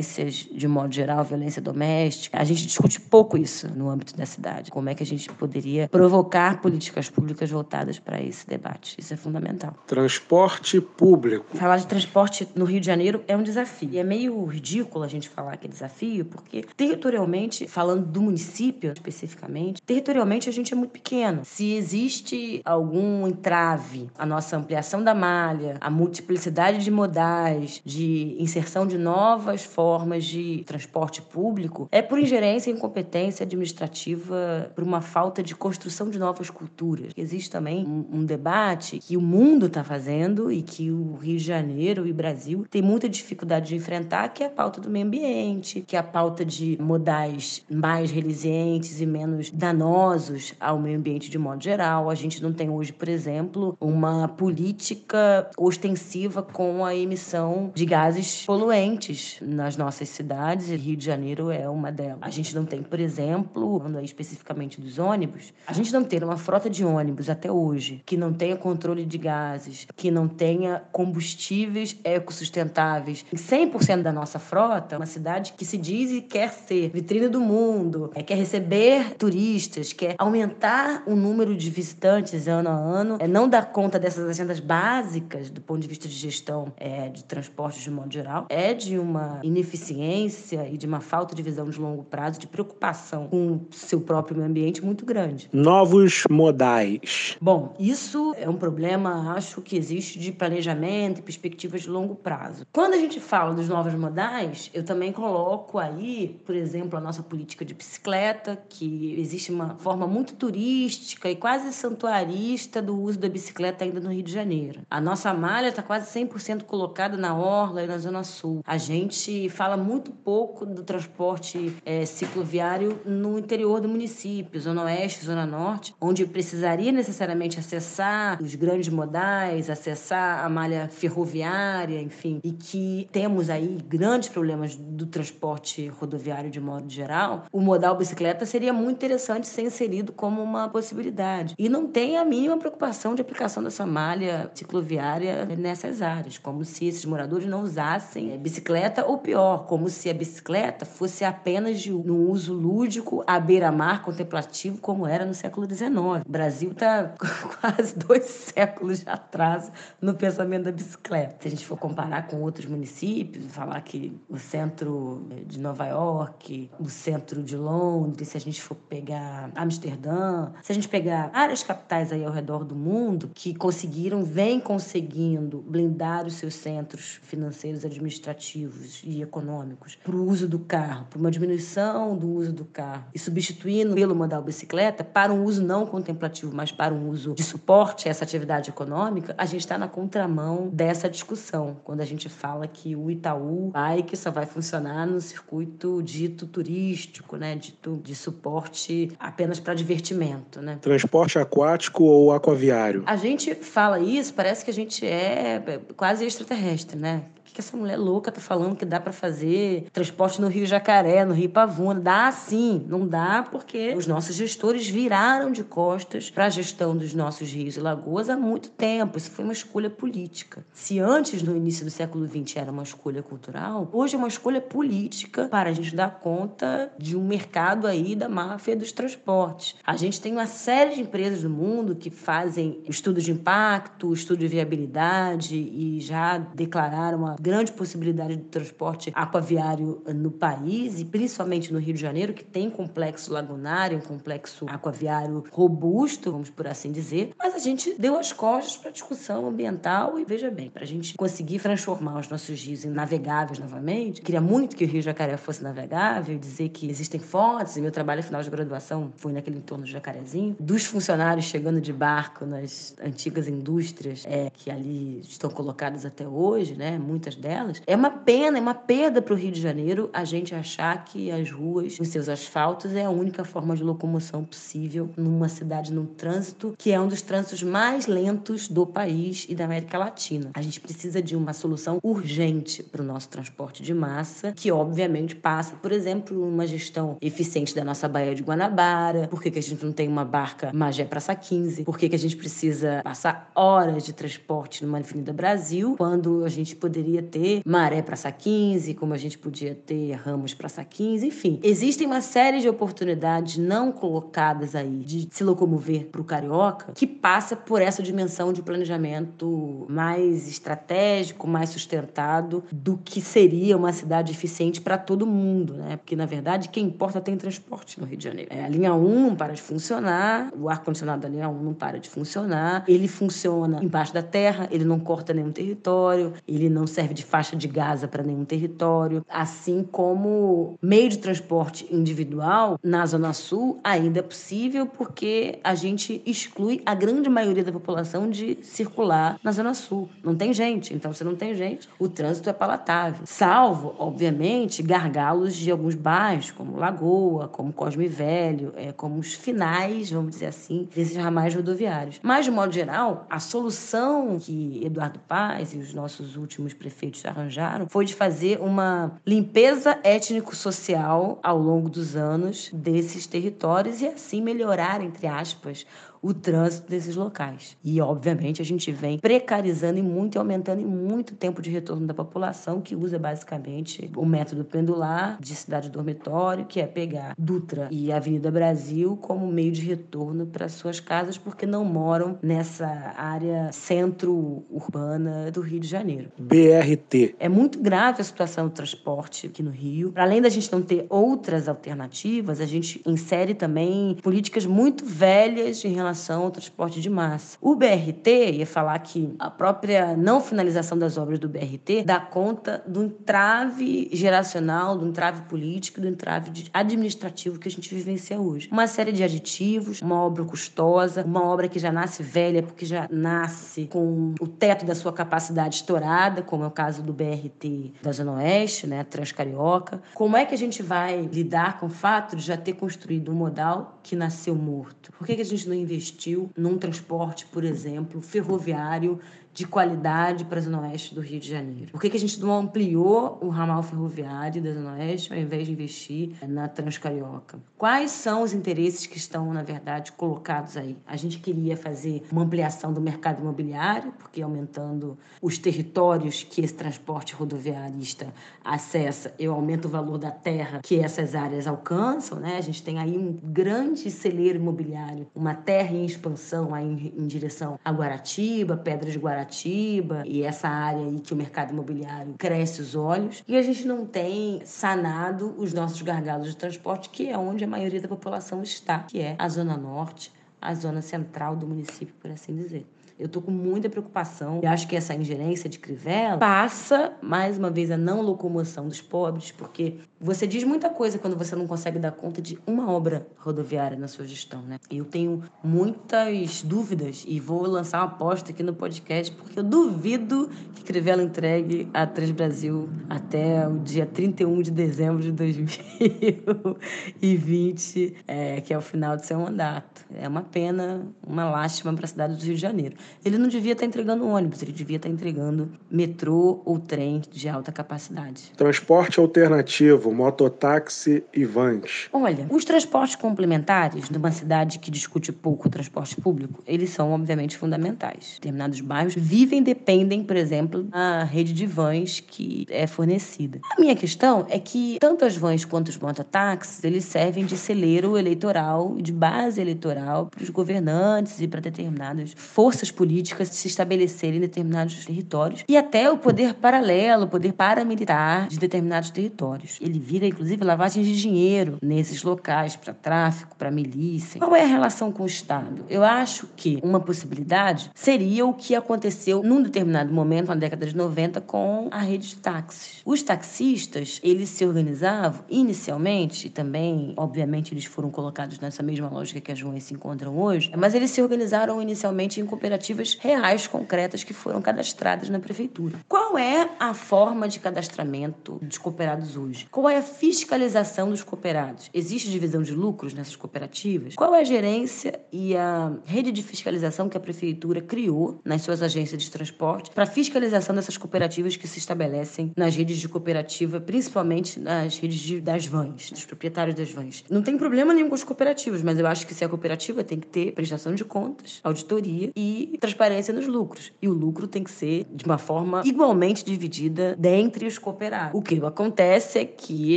violências de modo geral, violência doméstica. A gente discute pouco isso no âmbito da cidade. Como é que a gente poderia provocar políticas públicas voltadas para esse debate? Isso é fundamental. Transporte público. Falar de transporte no Rio de Janeiro é um desafio. E é meio ridículo a gente falar que é desafio, porque territorialmente, falando do município especificamente, territorialmente a gente é muito pequeno. Se existe algum entrave, a nossa ampliação da malha, a multiplicidade de modais, de inserção de novas formas de transporte público, é por ingerência e incompetência administrativa, por uma falta de construção de novas culturas. Existe também um, um debate que o mundo está fazendo e que o Rio de Janeiro e Brasil têm muita dificuldade de enfrentar, que é a pauta do meio ambiente, que é a pauta de modais mais resilientes e menos danosos ao meio ambiente de modo geral. A gente não tem hoje, por exemplo, uma política ostensiva com a emissão de gases poluentes nas nossas cidades. E Rio de Janeiro é uma delas. A gente não tem, por exemplo, falando aí especificamente dos ônibus, a gente não tem uma frota de ônibus até hoje que não tenha controle de gases, que não tenha combustíveis ecossustentáveis. 100% da nossa frota, uma cidade que se diz e quer ser vitrine do mundo, é, quer receber turistas, quer aumentar o número de visitantes ano a ano, é, não dar conta dessas agendas básicas do ponto de vista de gestão é, de transportes de modo geral, é de uma ineficiência e de uma falta de visão de longo prazo, de preocupação com o seu próprio meio ambiente muito grande. Novos modais. Bom, isso é um problema, acho que existe de planejamento e perspectivas de longo prazo. Quando a gente fala dos novos modais, eu também coloco aí, por exemplo, a nossa política de bicicleta, que existe uma forma muito turística e quase santuarista do uso da bicicleta ainda no Rio de Janeiro. A nossa malha está quase 100% colocada na Orla e na Zona Sul. A gente fala muito pouco do transporte é, cicloviário no interior do município, Zona Oeste, Zona Norte, onde precisaria necessariamente acessar os grandes modais, acessar a malha ferroviária, enfim, e que temos aí grandes problemas do transporte rodoviário de modo geral, o modal bicicleta seria muito interessante ser inserido como uma possibilidade. E não tem a mínima preocupação de aplicação dessa malha cicloviária nessas áreas, como se esses moradores não usassem é, bicicleta, ou pior, como se a bicicleta fosse apenas de um uso lúdico à beira-mar contemplativo, como era no século XIX. O Brasil está quase dois séculos atrás no pensamento da bicicleta. Se a gente for comparar com outros municípios, falar que o centro de Nova York, o centro de Londres, se a gente for pegar Amsterdã, se a gente pegar várias capitais aí ao redor do mundo que conseguiram, vêm conseguindo blindar os seus centros financeiros, administrativos e econômicos para o uso do carro, para uma diminuição do uso do carro e substituindo pelo modal bicicleta para um uso não contemplativo, mas para um uso de suporte a essa atividade econômica, a gente está na contramão dessa discussão. Quando a gente fala que o Itaú Bike só vai funcionar no circuito dito turístico, né, dito de suporte apenas para divertimento, né? Transporte aquático ou aquaviário? A gente fala isso, parece que a gente é quase extraterrestre, né? Que essa mulher louca tá falando que dá para fazer transporte no Rio Jacaré, no Rio Pavuna. Dá sim, não dá porque os nossos gestores viraram de costas para a gestão dos nossos rios e lagoas há muito tempo. Isso foi uma escolha política. Se antes, no início do século XX, era uma escolha cultural, hoje é uma escolha política para a gente dar conta de um mercado aí da máfia dos transportes. A gente tem uma série de empresas no mundo que fazem estudo de impacto, estudo de viabilidade e já declararam uma grande possibilidade de transporte aquaviário no país e principalmente no Rio de Janeiro, que tem complexo lagunário, um complexo aquaviário robusto, vamos por assim dizer. Mas a gente deu as costas para a discussão ambiental e veja bem, para a gente conseguir transformar os nossos rios em navegáveis novamente, queria muito que o Rio Jacaré fosse navegável, dizer que existem fotos, e meu trabalho final de graduação foi naquele entorno do Jacarezinho, dos funcionários chegando de barco nas antigas indústrias é, que ali estão colocadas até hoje, né, muitas delas. É uma pena, é uma perda para o Rio de Janeiro a gente achar que as ruas, os seus asfaltos, é a única forma de locomoção possível numa cidade, num trânsito que é um dos trânsitos mais lentos do país e da América Latina. A gente precisa de uma solução urgente para o nosso transporte de massa, que obviamente passa, por exemplo, uma gestão eficiente da nossa Baía de Guanabara, por que, que a gente não tem uma barca Magé Praça 15, por que, que a gente precisa passar horas de transporte numa Avenida Brasil, quando a gente poderia ter Maré Praça 15, como a gente podia ter Ramos Praça 15, enfim. Existem uma série de oportunidades não colocadas aí de se locomover para o carioca que passa por essa dimensão de planejamento mais estratégico, mais sustentado do que seria uma cidade eficiente para todo mundo, né? Porque na verdade quem importa tem transporte no Rio de Janeiro. É, a linha 1 não para de funcionar, o ar condicionado da linha 1 não para de funcionar, ele funciona embaixo da terra, ele não corta nenhum território, ele não serve de faixa de Gaza para nenhum território, assim como meio de transporte individual na zona sul ainda é possível porque a gente exclui a grande maioria da população de circular na zona sul. Não tem gente, então se não tem gente, o trânsito é palatável. Salvo, obviamente, gargalos de alguns bairros, como Lagoa, como Cosme Velho, é, como os finais, vamos dizer assim, desses ramais rodoviários. Mas, de modo geral, a solução que Eduardo Paz e os nossos últimos prefeitos arranjaram foi de fazer uma limpeza étnico-social ao longo dos anos desses territórios e assim melhorar, entre aspas, o trânsito desses locais. E, obviamente, a gente vem precarizando e muito e aumentando em muito tempo de retorno da população, que usa basicamente o método pendular de cidade dormitório, que é pegar Dutra e Avenida Brasil como meio de retorno para suas casas, porque não moram nessa área centro-urbana do Rio de Janeiro. BRT. É muito grave a situação do transporte aqui no Rio. Para além da gente não ter outras alternativas, a gente insere também políticas muito velhas em relação relação ao transporte de massa. O BRT, ia falar que a própria não finalização das obras do BRT dá conta do entrave geracional, do entrave político, do entrave administrativo que a gente vivencia hoje. Uma série de aditivos, uma obra custosa, uma obra que já nasce velha porque já nasce com o teto da sua capacidade estourada, como é o caso do BRT da Zona Oeste, né, Transcarioca. Como é que a gente vai lidar com o fato de já ter construído um modal que nasceu morto? Por que, que a gente não investiu investiu num transporte, por exemplo, ferroviário de qualidade para a Zona Oeste do Rio de Janeiro? Por que, que a gente não ampliou o ramal ferroviário da Zona Oeste ao invés de investir na Transcarioca? Quais são os interesses que estão, na verdade, colocados aí? A gente queria fazer uma ampliação do mercado imobiliário, porque aumentando os territórios que esse transporte rodoviarista acessa, eu aumento o valor da terra que essas áreas alcançam, né? A gente tem aí um grande celeiro imobiliário, uma terra em expansão aí em, em direção a Guaratiba, Pedras Guaratiba, Guaratiba e essa área aí que o mercado imobiliário cresce os olhos. E a gente não tem sanado os nossos gargalos de transporte, que é onde a maioria da população está, que é a Zona Norte, a zona central do município, por assim dizer. Eu estou com muita preocupação e acho que essa ingerência de Crivella passa, mais uma vez, a não locomoção dos pobres, porque você diz muita coisa quando você não consegue dar conta de uma obra rodoviária na sua gestão, né? Eu tenho muitas dúvidas e vou lançar uma aposta aqui no podcast, porque eu duvido que Crivella entregue a Transbrasil até o dia 31 de dezembro de 2020, é, que é o final do seu mandato. É uma pena, uma lástima para a cidade do Rio de Janeiro. Ele não devia estar entregando ônibus, ele devia estar entregando metrô ou trem de alta capacidade. Transporte alternativo, mototáxi e vans. Olha, os transportes complementares numa cidade que discute pouco o transporte público, eles são obviamente fundamentais. Determinados bairros vivem dependem, por exemplo, da rede de vans que é fornecida. A minha questão é que tanto as vans quanto os mototáxis, eles servem de celeiro eleitoral, de base eleitoral para os governantes e para determinadas forças políticas se estabelecerem em determinados territórios e até o poder paralelo, o poder paramilitar de determinados territórios. Ele vira, inclusive, lavagem de dinheiro nesses locais para tráfico, para milícia. Qual é a relação com o Estado? Eu acho que uma possibilidade seria o que aconteceu num determinado momento, na década de 90, com a rede de táxis. Os taxistas, eles se organizavam inicialmente, e também, obviamente, eles foram colocados nessa mesma lógica que as vans se encontram hoje, mas eles se organizaram inicialmente em cooperativas reais, concretas, que foram cadastradas na prefeitura. Qual é a forma de cadastramento dos cooperados hoje? Qual é a fiscalização dos cooperados? Existe divisão de lucros nessas cooperativas? Qual é a gerência e a rede de fiscalização que a prefeitura criou nas suas agências de transporte para fiscalização dessas cooperativas que se estabelecem nas redes de cooperativa, principalmente nas redes de, das vans, dos proprietários das vans? Não tem problema nenhum com as cooperativas, mas eu acho que se a cooperativa tem que ter prestação de contas, auditoria e transparência nos lucros. E o lucro tem que ser de uma forma igualmente dividida dentre os cooperados. O que acontece é que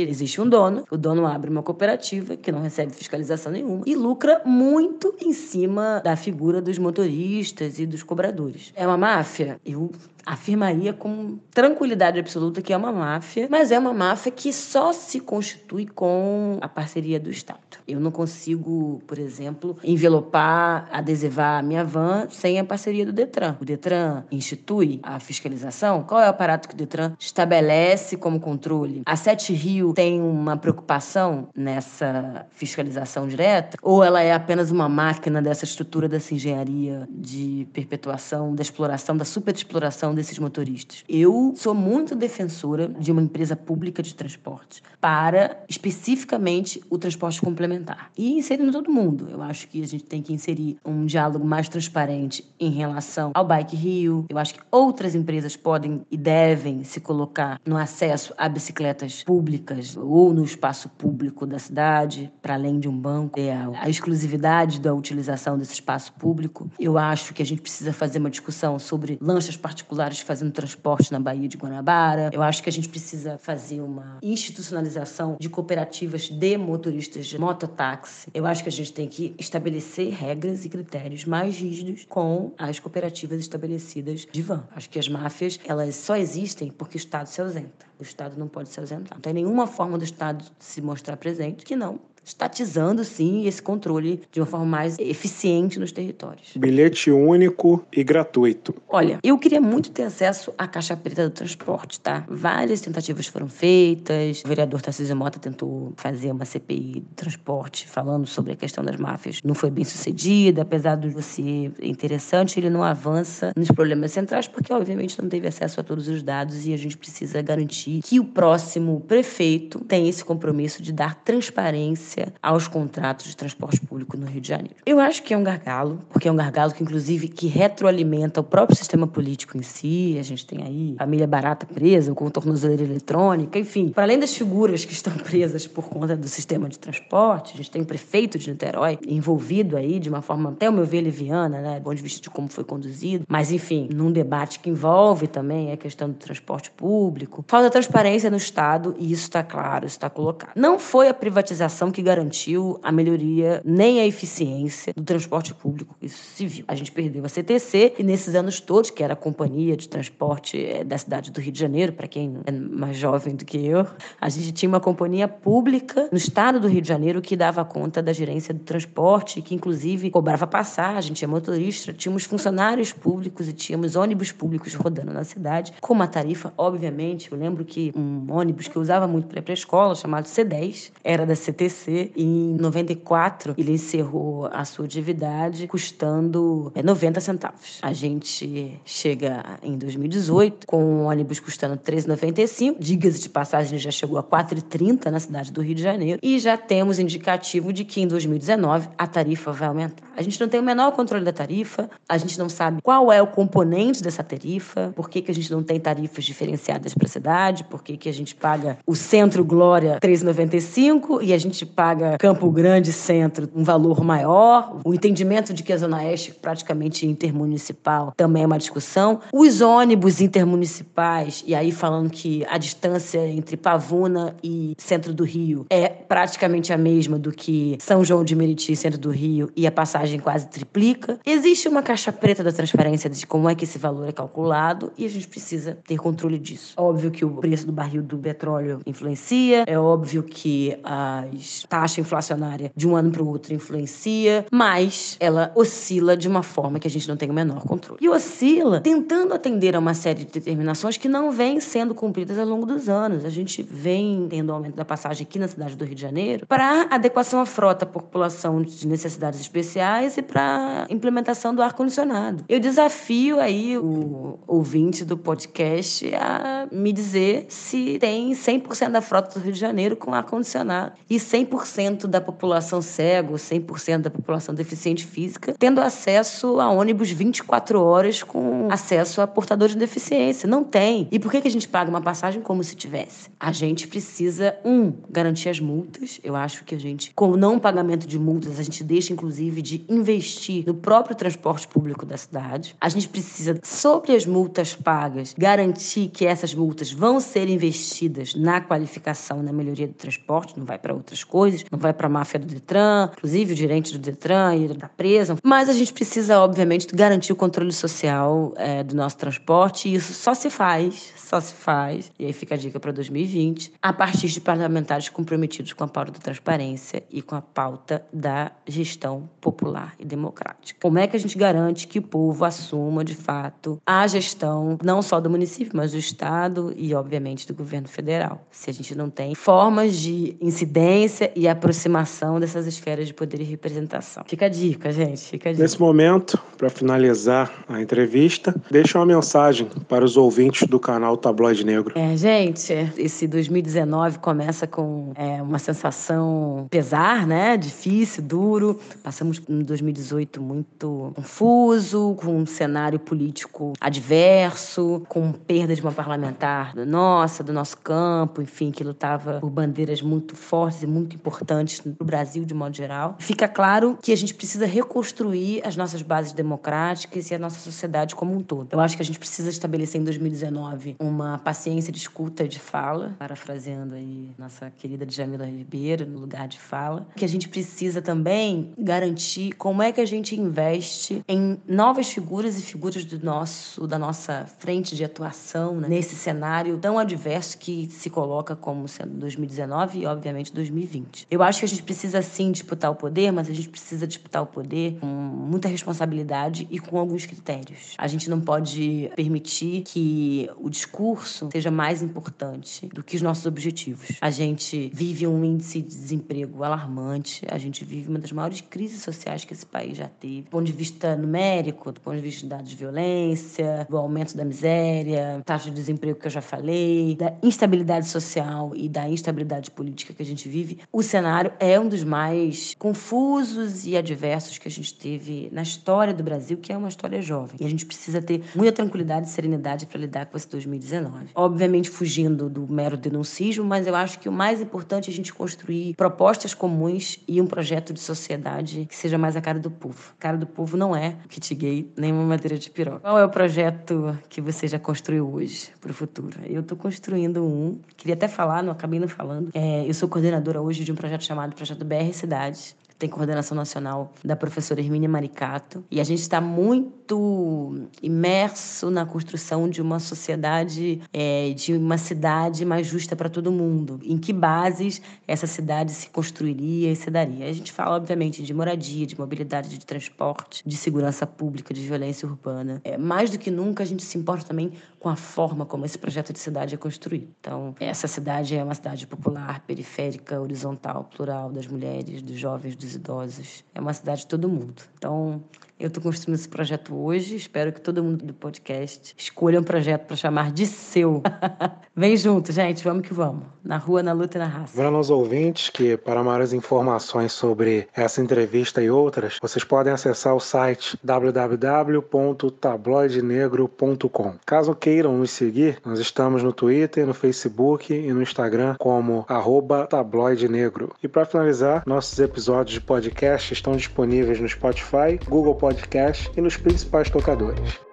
existe um dono, o dono abre uma cooperativa que não recebe fiscalização nenhuma e lucra muito em cima da figura dos motoristas e dos cobradores. É uma máfia? Eu afirmaria com tranquilidade absoluta que é uma máfia, mas é uma máfia que só se constitui com a parceria do Estado. Eu não consigo, por exemplo, envelopar, adesivar a minha van sem a parceria do Detran. O Detran institui a fiscalização. Qual é o aparato que o Detran estabelece como controle? A Sete Rio tem uma preocupação nessa fiscalização direta? Ou ela é apenas uma máquina dessa estrutura dessa engenharia de perpetuação, da exploração, da superexploração desses motoristas? Eu sou muito defensora de uma empresa pública de transporte para especificamente o transporte complementar. E inserindo todo mundo. Eu acho que a gente tem que inserir um diálogo mais transparente em relação ao Bike Rio. Eu acho que outras empresas podem e devem se colocar no acesso a bicicletas públicas ou no espaço público da cidade, para além de um banco. É a exclusividade da utilização desse espaço público. Eu acho que a gente precisa fazer uma discussão sobre lanchas particulares fazendo transporte na Baía de Guanabara. Eu acho que a gente precisa fazer uma institucionalização de cooperativas de motoristas de mototáxi. Eu acho que a gente tem que estabelecer regras e critérios mais rígidos com as cooperativas estabelecidas de van. Acho que as máfias, elas só existem porque o Estado se ausenta. O Estado não pode se ausentar. Não tem nenhuma forma do Estado se mostrar presente que não estatizando, sim, esse controle de uma forma mais eficiente nos territórios. Bilhete único e gratuito. Olha, eu queria muito ter acesso à caixa preta do transporte, tá? Várias tentativas foram feitas. O vereador Tarcísio Mota tentou fazer uma CPI do transporte falando sobre a questão das máfias. Não foi bem sucedida, apesar de ser interessante, ele não avança nos problemas centrais porque, obviamente, não teve acesso a todos os dados e a gente precisa garantir que o próximo prefeito tenha esse compromisso de dar transparência aos contratos de transporte público no Rio de Janeiro. Eu acho que é um gargalo, porque é um gargalo que, inclusive, que retroalimenta o próprio sistema político em si. A gente tem aí família barata presa, com tornozeleira eletrônica, enfim. Para além das figuras que estão presas por conta do sistema de transporte, a gente tem o prefeito de Niterói envolvido aí de uma forma, até o meu ver, leviana, né? Bom de vista de como foi conduzido. Mas, enfim, num debate que envolve também a questão do transporte público. Falta transparência no Estado e isso está claro, isso está colocado. Não foi a privatização que garantiu a melhoria nem a eficiência do transporte público, isso viu. A gente perdeu a CTC e nesses anos todos, que era a companhia de transporte eh, da cidade do Rio de Janeiro, para quem é mais jovem do que eu, a gente tinha uma companhia pública no estado do Rio de Janeiro que dava conta da gerência do transporte, que inclusive cobrava passagem, tinha motorista, tínhamos funcionários públicos e tínhamos ônibus públicos rodando na cidade, com uma tarifa, obviamente. Eu lembro que um ônibus que eu usava muito para ir para a escola, chamado C10, era da CTC, Em 94, ele encerrou a sua atividade custando 90 é, centavos. A gente chega em 2018 com um ônibus custando R$ 3,95. Diga-se de passagem, já chegou a R$ 4,30 na cidade do Rio de Janeiro. E já temos indicativo de que em 2019 a tarifa vai aumentar. A gente não tem o menor controle da tarifa, a gente não sabe qual é o componente dessa tarifa, por que, que a gente não tem tarifas diferenciadas para a cidade, por que, que a gente paga o Centro Glória 3,95 e a gente paga Campo Grande Centro um valor maior. O entendimento de que a Zona Oeste praticamente intermunicipal também é uma discussão. Os ônibus intermunicipais, e aí falando que a distância entre Pavuna e centro do Rio é praticamente a mesma do que São João de Meriti, centro do Rio, e a passagem quase triplica. Existe uma caixa preta da transparência de como é que esse valor é calculado e a gente precisa ter controle disso. Óbvio que o preço do barril do petróleo influencia, é óbvio que as taxa inflacionária de um ano para o outro influencia, mas ela oscila de uma forma que a gente não tem o menor controle. E oscila tentando atender a uma série de determinações que não vêm sendo cumpridas ao longo dos anos. A gente vem tendo aumento da passagem aqui na cidade do Rio de Janeiro para adequação à frota, população de necessidades especiais e para implementação do ar-condicionado. Eu desafio aí o ouvinte do podcast a me dizer se tem 100% da frota do Rio de Janeiro com ar-condicionado e 100% da população cego, 100% da população deficiente física, tendo acesso a ônibus 24 horas com acesso a portadores de deficiência. Não tem. E por que, que a gente paga uma passagem como se tivesse? A gente precisa, um, garantir as multas. Eu acho que a gente, com o não pagamento de multas, a gente deixa, inclusive, de investir no próprio transporte público da cidade. A gente precisa, sobre as multas pagas, garantir que essas multas vão ser investidas na qualificação, na melhoria do transporte, não vai para outras coisas, não vai para a máfia do Detran, inclusive o gerente do Detran e da presa. Mas a gente precisa, obviamente, garantir o controle social é, do nosso transporte e isso só se faz só se faz, e aí fica a dica para 2020, a partir de parlamentares comprometidos com a pauta da transparência e com a pauta da gestão popular e democrática. Como é que a gente garante que o povo assuma, de fato, a gestão não só do município, mas do Estado e, obviamente, do governo federal? Se a gente não tem formas de incidência e aproximação dessas esferas de poder e representação. Fica a dica, gente, fica a dica. Nesse momento, para finalizar a entrevista, deixa uma mensagem para os ouvintes do canal tabloide negro. É, gente, esse 2019 começa com é, uma sensação pesar, né? Difícil, duro. Passamos um 2018 muito confuso, com um cenário político adverso, com perda de uma parlamentar nossa, do nosso campo, enfim, que lutava por bandeiras muito fortes e muito importantes para o Brasil de modo geral. Fica claro que a gente precisa reconstruir as nossas bases democráticas e a nossa sociedade como um todo. Eu acho que a gente precisa estabelecer em 2019 uma paciência de escuta de fala, parafraseando aí nossa querida Djamila Ribeiro, no lugar de fala, que a gente precisa também garantir como é que a gente investe em novas figuras e figuras do nosso, da nossa frente de atuação né, nesse cenário tão adverso que se coloca como sendo 2019 e, obviamente, 2020. Eu acho que a gente precisa sim disputar o poder, mas a gente precisa disputar o poder com muita responsabilidade e com alguns critérios. A gente não pode permitir que o discurso seja mais importante do que os nossos objetivos. A gente vive um índice de desemprego alarmante, a gente vive uma das maiores crises sociais que esse país já teve, do ponto de vista numérico, do ponto de vista de dados de violência, do aumento da miséria, taxa de desemprego que eu já falei, da instabilidade social e da instabilidade política que a gente vive. O cenário é um dos mais confusos e adversos que a gente teve na história do Brasil, que é uma história jovem. E a gente precisa ter muita tranquilidade e serenidade para lidar com esse 2020 2019. Obviamente fugindo do mero denuncismo, mas eu acho que o mais importante é a gente construir propostas comuns e um projeto de sociedade que seja mais a cara do povo. A cara do povo não é kit gay, nem uma madeira de piroca. Qual é o projeto que você já construiu hoje para o futuro? Eu estou construindo um, queria até falar, não acabei não falando. É, eu sou coordenadora hoje de um projeto chamado Projeto BR Cidades, tem coordenação nacional da professora Hermínia Maricato. E a gente está muito imerso na construção de uma sociedade, é, de uma cidade mais justa para todo mundo. Em que bases essa cidade se construiria e se daria? A gente fala, obviamente, de moradia, de mobilidade de transporte, de segurança pública, de violência urbana. É, mais do que nunca, a gente se importa também com a forma como esse projeto de cidade é construído. Então, essa cidade é uma cidade popular, periférica, horizontal, plural, das mulheres, dos jovens, dos idosos. É uma cidade de todo mundo. Então, eu estou construindo esse projeto hoje. Espero que todo mundo do podcast escolha um projeto para chamar de seu. Vem junto, gente. Vamos que vamos. Na rua, na luta e na raça. Lembrando aos ouvintes que, para maiores informações sobre essa entrevista e outras, vocês podem acessar o site www.tabloidenegro.com. Caso queiram nos seguir, nós estamos no Twitter, no Facebook e no Instagram como tabloidenegro. E para finalizar, nossos episódios de podcast estão disponíveis no Spotify, Google Podcast e nos principais tocadores.